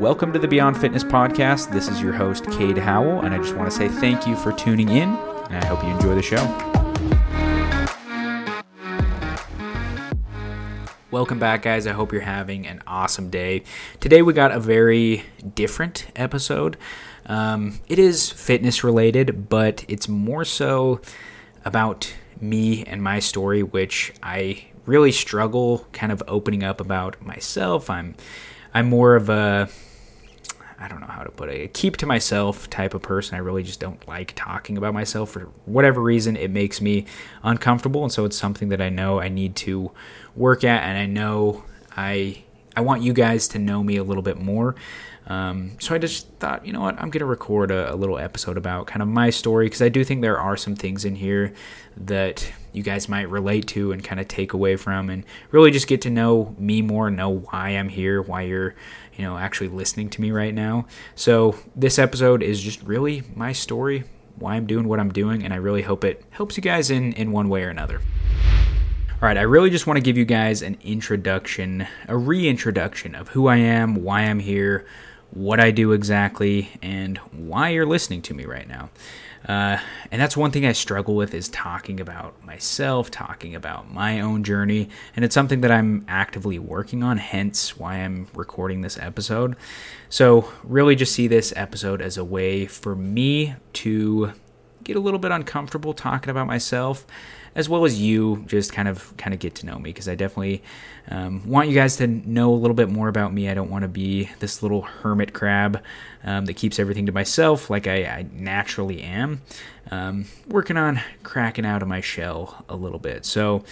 Welcome to the Beyond Fitness Podcast. This is your host, Kade Howell, and I just want to say thank you for tuning in, and I hope you enjoy the show. Welcome back, guys. I hope you're having an awesome day. Today, we got a very different episode. Um, it is fitness related, but it's more so about me and my story, which I really struggle kind of opening up about myself. I'm I'm more of a I don't know how to put it, a keep to myself type of person. I really just don't like talking about myself for whatever reason. It makes me uncomfortable, and so it's something that I know I need to work at, and I know I I want you guys to know me a little bit more. Um, so I just thought, you know what, I'm going to record a, a, little episode about kind of my story because I do think there are some things in here that you guys might relate to and kind of take away from and really just get to know me more, know why I'm here, why you're, you know, actually listening to me right now. So this episode is just really my story, why I'm doing what I'm doing, and I really hope it helps you guys in, in one way or another. All right, I really just want to give you guys an introduction, a reintroduction of who I am, why I'm here, what I do exactly, and why you're listening to me right now. Uh, and that's one thing I struggle with is talking about myself, talking about my own journey, and it's something that I'm actively working on, hence why I'm recording this episode. So, really just see this episode as a way for me to get a little bit uncomfortable talking about myself as well as you just kind of kind of get to know me because I definitely um, want you guys to know a little bit more about me. I don't want to be this little hermit crab um, that keeps everything to myself like I, I naturally am. Um, working on cracking out of my shell a little bit. So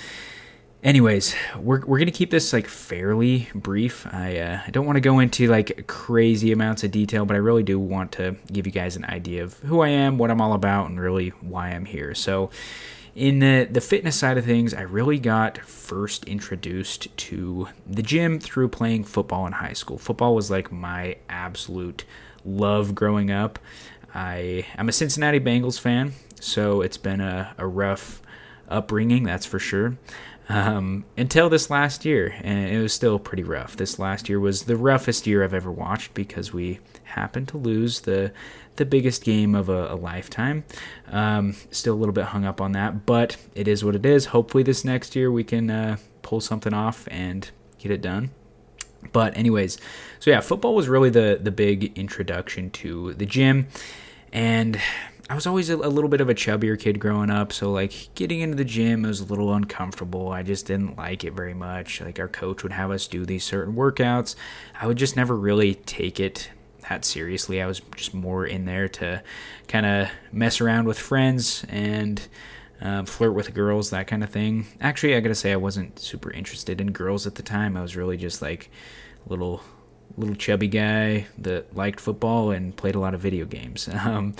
anyways we're, we're gonna keep this like fairly brief i uh, i don't want to go into like crazy amounts of detail but i really do want to give you guys an idea of who i am what i'm all about and really why i'm here so in the, the fitness side of things, I really got first introduced to the gym through playing football in high school. Football was like my absolute love growing up. I, I'm a Cincinnati Bengals fan, so it's been a, a rough upbringing, that's for sure. Um, until this last year, and it was still pretty rough. This last year was the roughest year I've ever watched because we happened to lose the the biggest game of a, a lifetime. Um, still a little bit hung up on that, but it is what it is. Hopefully, this next year we can uh, pull something off and get it done. But anyways, so yeah, football was really the the big introduction to the gym, and I was always a, a, little bit of a chubbier kid growing up, so like getting into the gym was a little uncomfortable. I just didn't like it very much. Like our coach would have us do these certain workouts. I would just never really take it that seriously. I was just more in there to kind of mess around with friends and uh, flirt with girls, that kind of thing. Actually, I gotta say, I wasn't super interested in girls at the time. I was really just like a little little chubby guy that liked football and played a lot of video games. Um,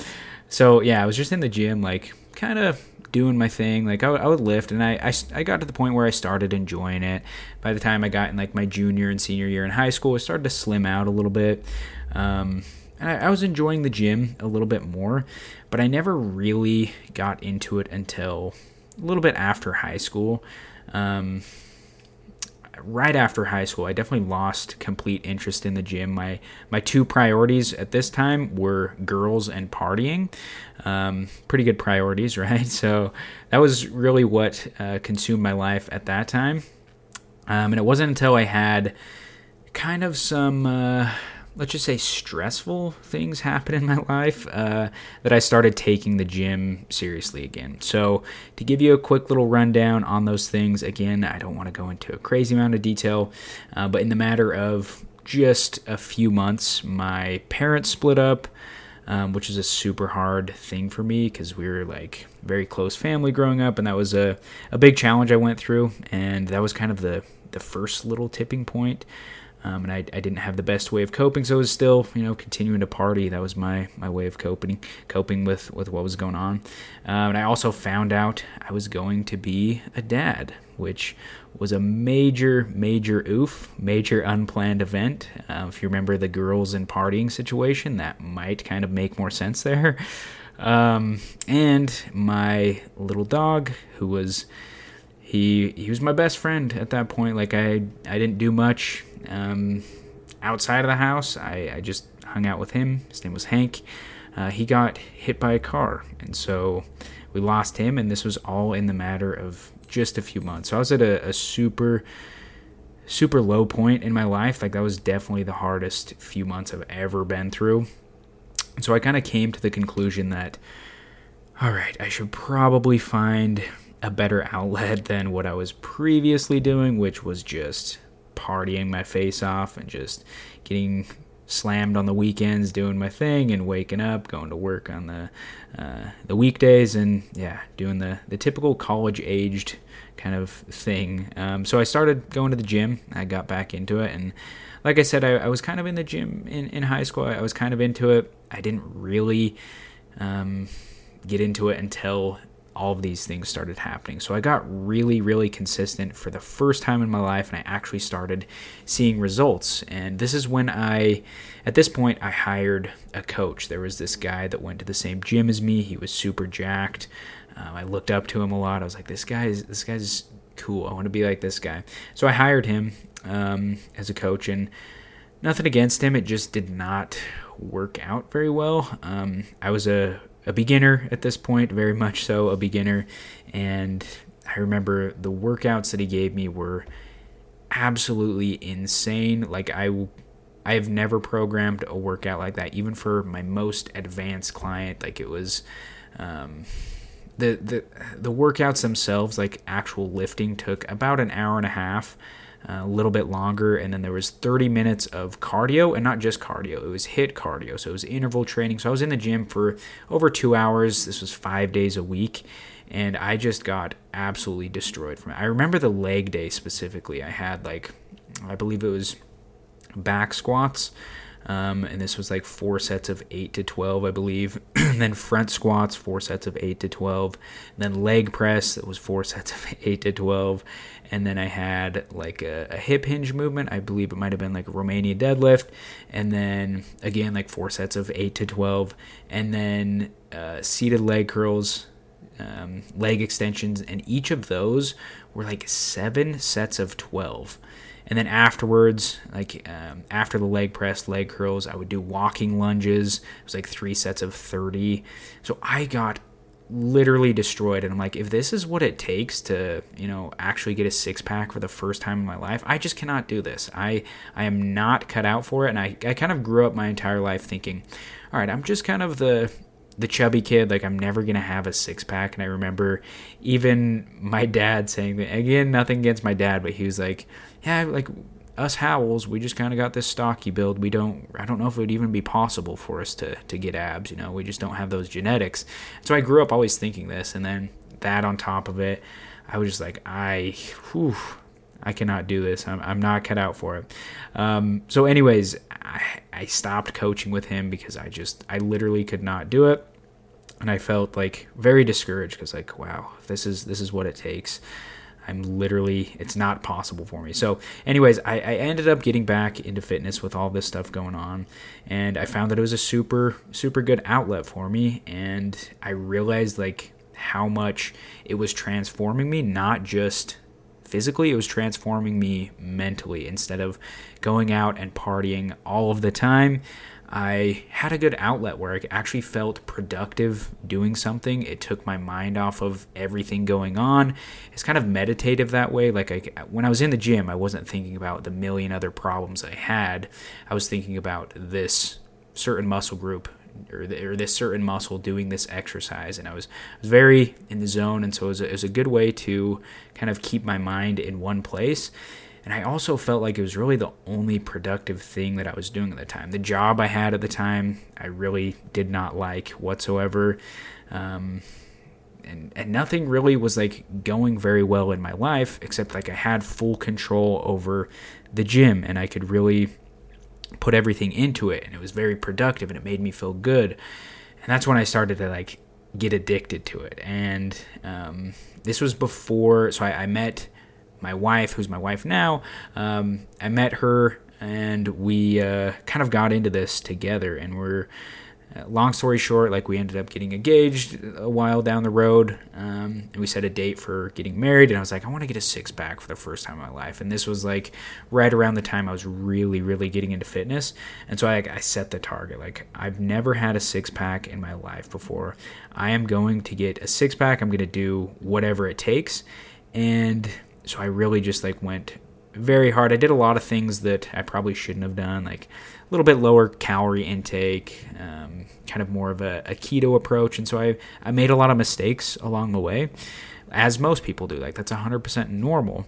so yeah, I was just in the gym, like kind of doing my thing. Like I, I would lift, and I, I, I got to the point where I started enjoying it. By the time I got in like my junior and senior year in high school, I started to slim out a little bit. Um, and I, I was enjoying the gym a little bit more, but I never really got into it until a little bit after high school. Um, right after high school, I definitely lost complete interest in the gym. My my two priorities at this time were girls and partying. Um, pretty good priorities, right? So that was really what uh, consumed my life at that time. Um, and it wasn't until I had kind of some. Uh, let's just say stressful things happen in my life uh, that I started taking the gym seriously again. So, to give you a quick little rundown on those things, again, I don't want to go into a crazy amount of detail, uh, but in the matter of just a few months, my parents split up. Um, which is a super hard thing for me because we were like very close family growing up, and that was a, a big challenge I went through, and that was kind of the the first little tipping point um, and I, I didn't have the best way of coping, so I was still, you know, continuing to party. That was my, my way of coping, coping with, with what was going on. Um, and I also found out I was going to be a dad, which was a major, major oof, major unplanned event. Uh, if you remember the girls and partying situation, that might kind of make more sense there. Um, and my little dog, who was he he was my best friend at that point. Like I I didn't do much um, outside of the house, I, I just hung out with him. His name was Hank. Uh, he got hit by a car, and so we lost him, and this was all in the matter of just a few months. So I was at a, a super, super low point in my life. Like that was definitely the hardest few months I've ever been through. And so I kind of came to the conclusion that, all right, I should probably find a better outlet than what I was previously doing, which was just partying my face off and just getting slammed on the weekends doing my thing and waking up going to work on the uh, the weekdays and yeah doing the the typical college aged kind of thing. Um, so I started going to the gym. I got back into it and like I said I, I was kind of in the gym in, in high school. I was kind of into it. I didn't really um, get into it until all of these things started happening. So I got really, really consistent for the first time in my life, and I actually started seeing results. And this is when I, at this point, I hired a coach. There was this guy that went to the same gym as me. He was super jacked. Um, I looked up to him a lot. I was like, this guy is this guy's cool. I want to be like this guy. So I hired him um, as a coach, and nothing against him. It just did not work out very well. Um, I was a a beginner at this point, very much so a beginner. And I remember the workouts that he gave me were absolutely insane. Like I I have never programmed a workout like that, even for my most advanced client. Like it was um, the the the workouts themselves, like actual lifting, took about an hour and a half a little bit longer and then there was 30 minutes of cardio and not just cardio it was HIIT cardio. So it was interval training. So i was in the gym for over two hours. This was five days a week and i just got absolutely destroyed from it. I remember the leg day specifically. I had like i believe it was back squats um, and this was like four sets of 8 to 12 i believe. Then front squats four sets of 8 to 12 and then leg press it was four sets of 8 to 12 and then I had like a, a, hip hinge movement. I believe it might have been like a Romanian deadlift, and then again like four sets of eight to twelve, and then uh, seated leg curls, um, leg extensions, and each of those were like seven sets of twelve. And then afterwards, like um, after the leg press, leg curls, I would do walking lunges. It was like three sets of 30. So I got literally destroyed. And i'm like if this is what it takes to you know actually get a six pack for the first time in my life i just cannot do this. I i am not cut out for it. And i, I kind of grew up my entire life thinking all right i'm just kind of the the chubby kid. Like i'm never gonna have a six pack. And i remember even my dad saying that again nothing against my dad but he was like yeah like us Howells, we just kind of got this stocky build. We don't, I don't know if it would even be possible for us to, to get abs. You know, we just don't have those genetics. So I grew up always thinking this, and then that on top of it, I was just like, I, whew, I cannot do this. I'm, I'm not cut out for it. Um, so, anyways, I, I stopped coaching with him because I just, I literally could not do it, and I felt like very discouraged because, like, wow, this is this is what it takes. I'm literally, it's not possible for me. So, anyways, I, I, ended up getting back into fitness with all this stuff going on, and I found that it was a super, super good outlet for me. And I realized like how much it was transforming me, not just physically, it was transforming me mentally. Instead of going out and partying all of the time, I had a good outlet where I actually felt productive doing something. It took my mind off of everything going on. It's kind of meditative that way. Like I, when I was in the gym, I wasn't thinking about the million other problems I had. I was thinking about this certain muscle group or, the, or this certain muscle doing this exercise, and I was, I was very in the zone. And so it was, a, it was a good way to kind of keep my mind in one place and I also felt like it was really the only productive thing that I was doing at the time. The job I had at the time, I really did not like whatsoever. Um, and, and nothing really was like going very well in my life, except like I had full control over the gym and I could really put everything into it. And it was very productive and it made me feel good. And that's when I started to like get addicted to it. And um, this was before, so I, I met my wife, who's my wife now. Um, I met her and we uh, kind of got into this together, and we're long story short, like we ended up getting engaged a while down the road, um, and we set a date for getting married. And I was like, I want to get a six pack for the first time in my life. And this was like right around the time I was really, really getting into fitness. And so I, I set the target. Like I've never had a six pack in my life before. I am going to get a six pack. I'm going to do whatever it takes. And so I really just like went very hard. I did a lot of things that I probably shouldn't have done, like little bit lower calorie intake, um, kind of more of a, a, keto approach. And so I, I made a lot of mistakes along the way, as most people do. Like that's 100% normal.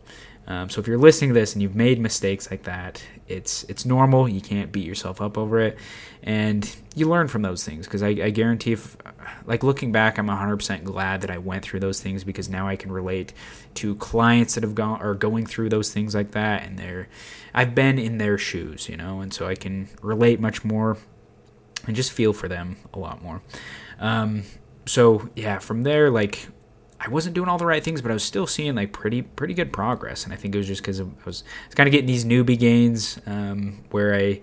Um, so if you're listening to this and you've made mistakes like that, it's it's normal. You can't beat yourself up over it, and you learn from those things. Because I, I, guarantee, if like looking back, I'm 100% glad that I went through those things because now I can relate to clients that have gone or going through those things like that, and they're I've been in their shoes, you know, and so I can relate much more and just feel for them a lot more. Um, so yeah, from there, like I wasn't doing all the right things, but I was still seeing like pretty pretty good progress. And I think it was just because I was, was kind of getting these newbie gains um, where I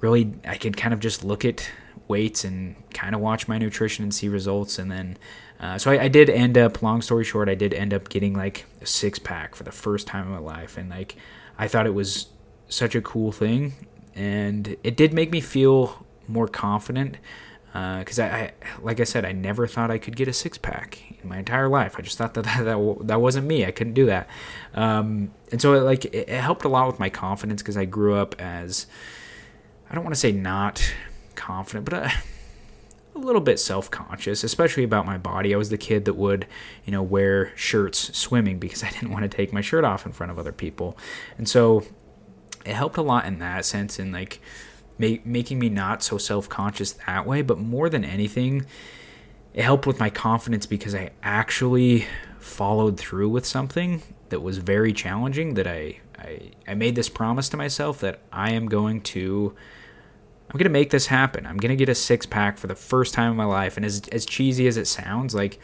really I could kind of just look at weights and kind of watch my nutrition and see results. And then uh, so I, I, did end up. Long story short, I did end up getting like a six pack for the first time in my life, and like I thought it was such a cool thing, and it did make me feel more confident because uh, I, I, like I said, I never thought I could get a six pack in my entire life. I just thought that that, that, that wasn't me. I couldn't do that. Um, and so it, like it, it, helped a lot with my confidence because I grew up as I don't want to say not confident, but a, a little bit self conscious, especially about my body. I was the kid that would you know wear shirts swimming because I didn't want to take my shirt off in front of other people, and so it helped a lot in that sense. And like making me not so self conscious that way. But more than anything, it helped with my confidence because I actually followed through with something that was very challenging. That I, I, I made this promise to myself that I am going to. I'm to make this happen. I'm going to get a six pack for the first time in my life. And as, as cheesy as it sounds, like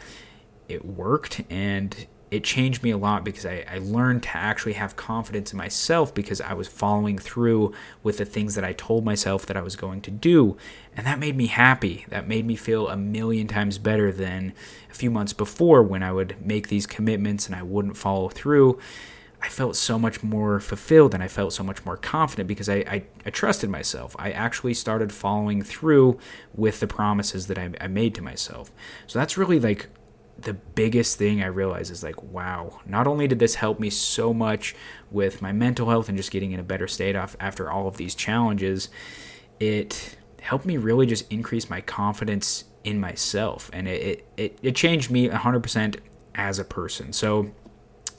it worked and it changed me a lot because I, I, learned to actually have confidence in myself because I was following through with the things that I told myself that I was going to do. And that made me happy. That made me feel a million times better than a few months before when I would make these commitments and I wouldn't follow through. I felt so much more fulfilled and I felt so much more confident because I, I, I trusted myself. I actually started following through with the promises that I, I made to myself. So that's really like the biggest thing I realized is like, wow, not only did this help me so much with my mental health and just getting in a better state off after all of these challenges, it helped me really just increase my confidence in myself. And it, it, it changed me 100% as a person. So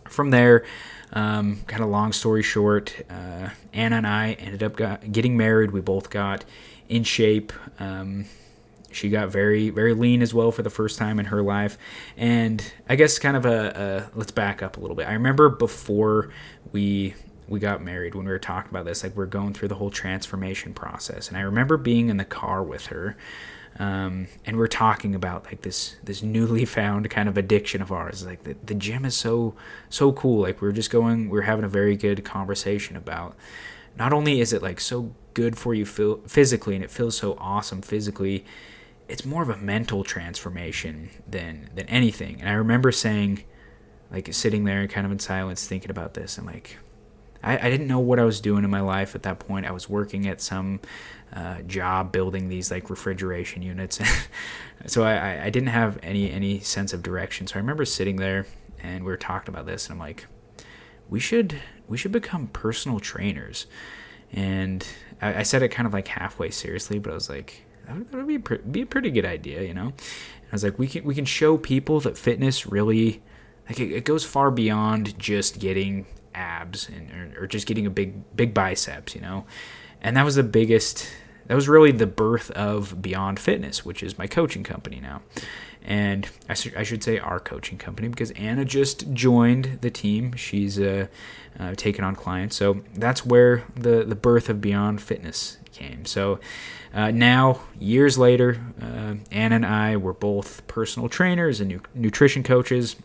from there, um, kind of long story short, uh, Anna and I ended up got, getting married. We both got in shape. Um, she got very very lean as well for the first time in her life. And i guess kind of a, a let's back up a little bit. I remember before we we got married when we were talking about this like we are going through the whole transformation process. And i remember being in the car with her um, and we are talking about like this this newly found kind of addiction of ours. Like the, the gym is so so cool. Like we are just going we are having a very good conversation about not only is it like so good for you physically and it feels so awesome physically it's more of a mental transformation than than anything. And I remember saying, like sitting there kind of in silence thinking about this and like I, I didn't know what I was doing in my life at that point. I was working at some uh, job building these like refrigeration units. so I, I didn't have any any sense of direction. So I remember sitting there and we were talking about this and I'm like, we should we should become personal trainers. And I, I said it kind of like halfway seriously, but I was like, that would, be, be a pretty good idea, you know. And I was like, we can we can show people that fitness really like it, it goes far beyond just getting abs and or, or just getting a big big biceps, you know. And that was the biggest. That was really the birth of Beyond Fitness, which is my coaching company now. And I, I should say our coaching company because Anna just joined the team. She's uh, uh, taken on clients. So that's where the, the birth of Beyond Fitness came. So uh, now, years later, uh, Anna and I were both personal trainers and nu- nutrition coaches.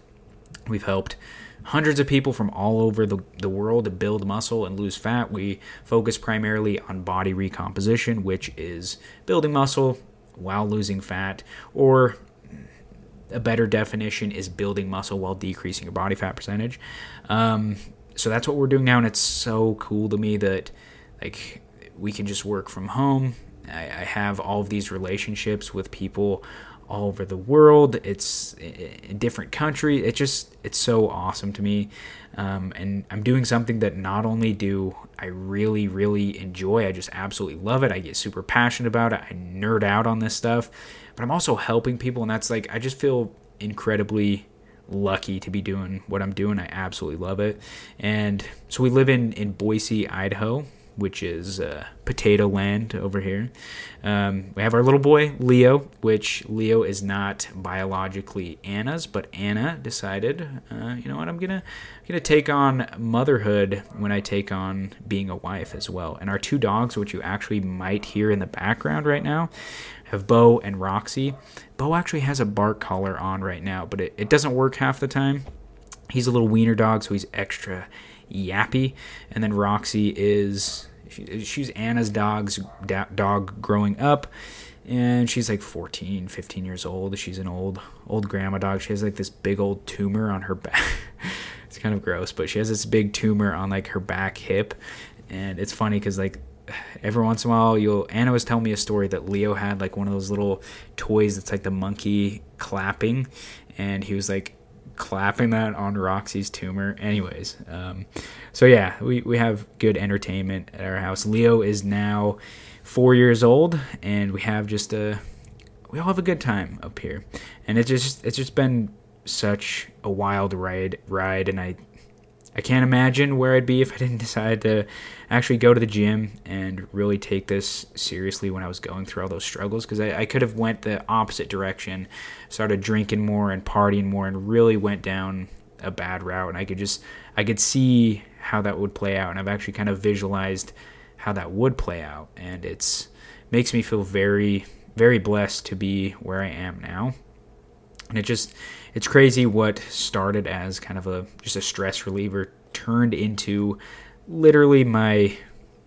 We've helped hundreds of people from all over the, the world to build muscle and lose fat. We focus primarily on body recomposition, which is building muscle while losing fat, or a better definition is building muscle while decreasing your body fat percentage. Um, so that's what we're doing now, and it's so cool to me that like we can just work from home. I, I have all of these relationships with people all over the world. It's different countries. It just it's so awesome to me, um, and I'm doing something that not only do I really really enjoy, I just absolutely love it. I get super passionate about it. I nerd out on this stuff, but I'm also helping people, and that's like I just feel incredibly lucky to be doing what I'm doing. I absolutely love it, and so we live in in Boise, Idaho which is uh, potato land over here. Um, we have our little boy Leo, which Leo is not biologically Anna's, but Anna decided, uh, you know what, I'm gonna I'm gonna take on motherhood when I take on being a wife as well. And our two dogs, which you actually might hear in the background right now, have Bo and Roxy. Bo actually has a bark collar on right now, but it, it doesn't work half the time. He's a little wiener dog, so he's extra Yappy, and then Roxy is she, she's Anna's dog's da- dog growing up, and she's like 14, 15 years old. She's an old old grandma dog. She has like this big old tumor on her back. it's kind of gross, but she has this big tumor on like her back hip, and it's funny because like every once in a while you'll Anna was telling me a story that Leo had like one of those little toys that's like the monkey clapping and he was like clapping that on Roxy's tumor. Anyways, um, so yeah, we, we have good entertainment at our house. Leo is now four years old, and we have just a we all have a good time up here, and it's just it's just been such a wild ride ride, and I I can't imagine where I'd be if I didn't decide to actually go to the gym and really take this seriously when I was going through all those struggles. Because I, I, could have went the opposite direction, started drinking more and partying more, and really went down a bad route. And I could just I could see how that would play out, and I've actually kind of visualized how that would play out, and it's makes me feel very very blessed to be where I am now. And it just it's crazy what started as kind of a just a stress reliever turned into literally my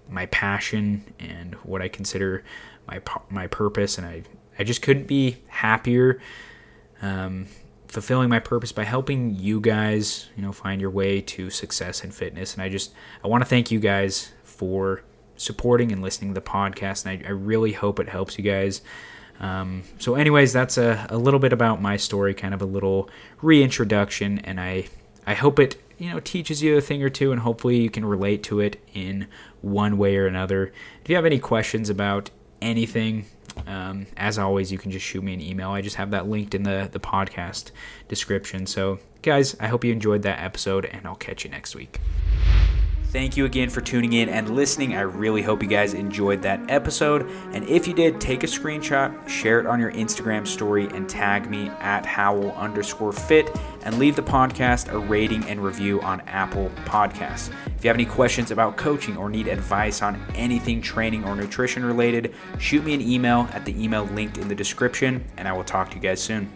my passion and what I consider my my purpose. And I I just couldn't be happier um, fulfilling my purpose by helping you guys you know find your way to success and fitness. And I just I want to thank you guys for supporting and listening to the podcast. And I, I really hope it helps you guys um, so, anyways, that's a, a little bit about my story, kind of a little reintroduction, and I I hope it you know teaches you a thing or two, and hopefully you can relate to it in one way or another. If you have any questions about anything, um, as always, you can just shoot me an email. I just have that linked in the the podcast description. So, guys, I hope you enjoyed that episode, and I'll catch you next week. Thank you again for tuning in and listening. I really hope you guys enjoyed that episode. And if you did, take a screenshot, share it on your Instagram story, and tag me at Howell underscore fit and leave the podcast a rating and review on Apple Podcasts. If you have any questions about coaching or need advice on anything training or nutrition related, shoot me an email at the email linked in the description, and I will talk to you guys soon.